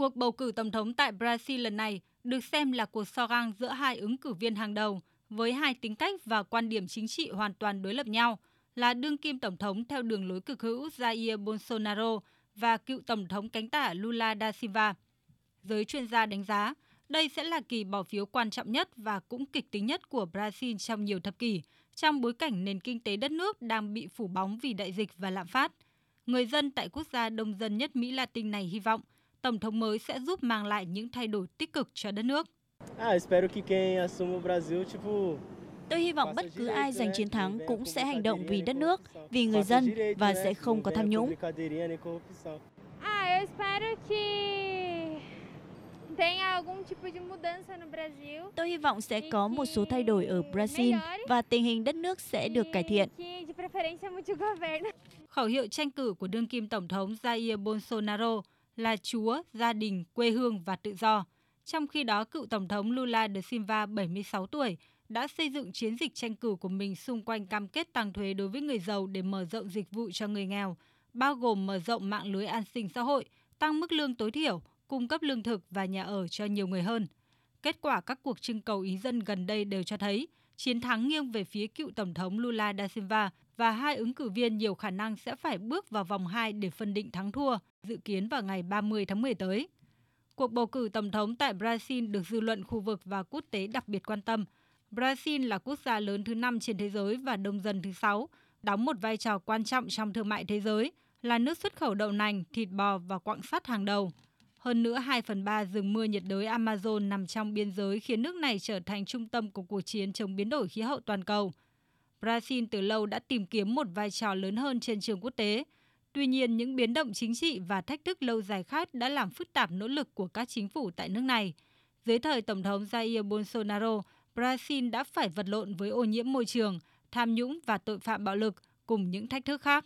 Cuộc bầu cử tổng thống tại Brazil lần này được xem là cuộc so găng giữa hai ứng cử viên hàng đầu với hai tính cách và quan điểm chính trị hoàn toàn đối lập nhau là đương kim tổng thống theo đường lối cực hữu Jair Bolsonaro và cựu tổng thống cánh tả Lula da Silva. Giới chuyên gia đánh giá, đây sẽ là kỳ bỏ phiếu quan trọng nhất và cũng kịch tính nhất của Brazil trong nhiều thập kỷ, trong bối cảnh nền kinh tế đất nước đang bị phủ bóng vì đại dịch và lạm phát. Người dân tại quốc gia đông dân nhất Mỹ Latin này hy vọng Tổng thống mới sẽ giúp mang lại những thay đổi tích cực cho đất nước. Tôi hy vọng bất cứ ai giành chiến thắng cũng sẽ hành động vì đất nước, vì người dân và sẽ không có tham nhũng. Tôi hy vọng sẽ có một số thay đổi ở Brazil và tình hình đất nước sẽ được cải thiện. Khẩu hiệu tranh cử của đương kim Tổng thống Jair Bolsonaro là Chúa, gia đình, quê hương và tự do. Trong khi đó, cựu Tổng thống Lula da Silva, 76 tuổi, đã xây dựng chiến dịch tranh cử của mình xung quanh cam kết tăng thuế đối với người giàu để mở rộng dịch vụ cho người nghèo, bao gồm mở rộng mạng lưới an sinh xã hội, tăng mức lương tối thiểu, cung cấp lương thực và nhà ở cho nhiều người hơn. Kết quả các cuộc trưng cầu ý dân gần đây đều cho thấy chiến thắng nghiêng về phía cựu Tổng thống Lula da Silva và hai ứng cử viên nhiều khả năng sẽ phải bước vào vòng 2 để phân định thắng thua, dự kiến vào ngày 30 tháng 10 tới. Cuộc bầu cử tổng thống tại Brazil được dư luận khu vực và quốc tế đặc biệt quan tâm. Brazil là quốc gia lớn thứ 5 trên thế giới và đông dân thứ 6, đóng một vai trò quan trọng trong thương mại thế giới, là nước xuất khẩu đậu nành, thịt bò và quặng sắt hàng đầu. Hơn nữa, 2 phần 3 rừng mưa nhiệt đới Amazon nằm trong biên giới khiến nước này trở thành trung tâm của cuộc chiến chống biến đổi khí hậu toàn cầu. Brazil từ lâu đã tìm kiếm một vai trò lớn hơn trên trường quốc tế. Tuy nhiên, những biến động chính trị và thách thức lâu dài khác đã làm phức tạp nỗ lực của các chính phủ tại nước này. Dưới thời Tổng thống Jair Bolsonaro, Brazil đã phải vật lộn với ô nhiễm môi trường, tham nhũng và tội phạm bạo lực cùng những thách thức khác.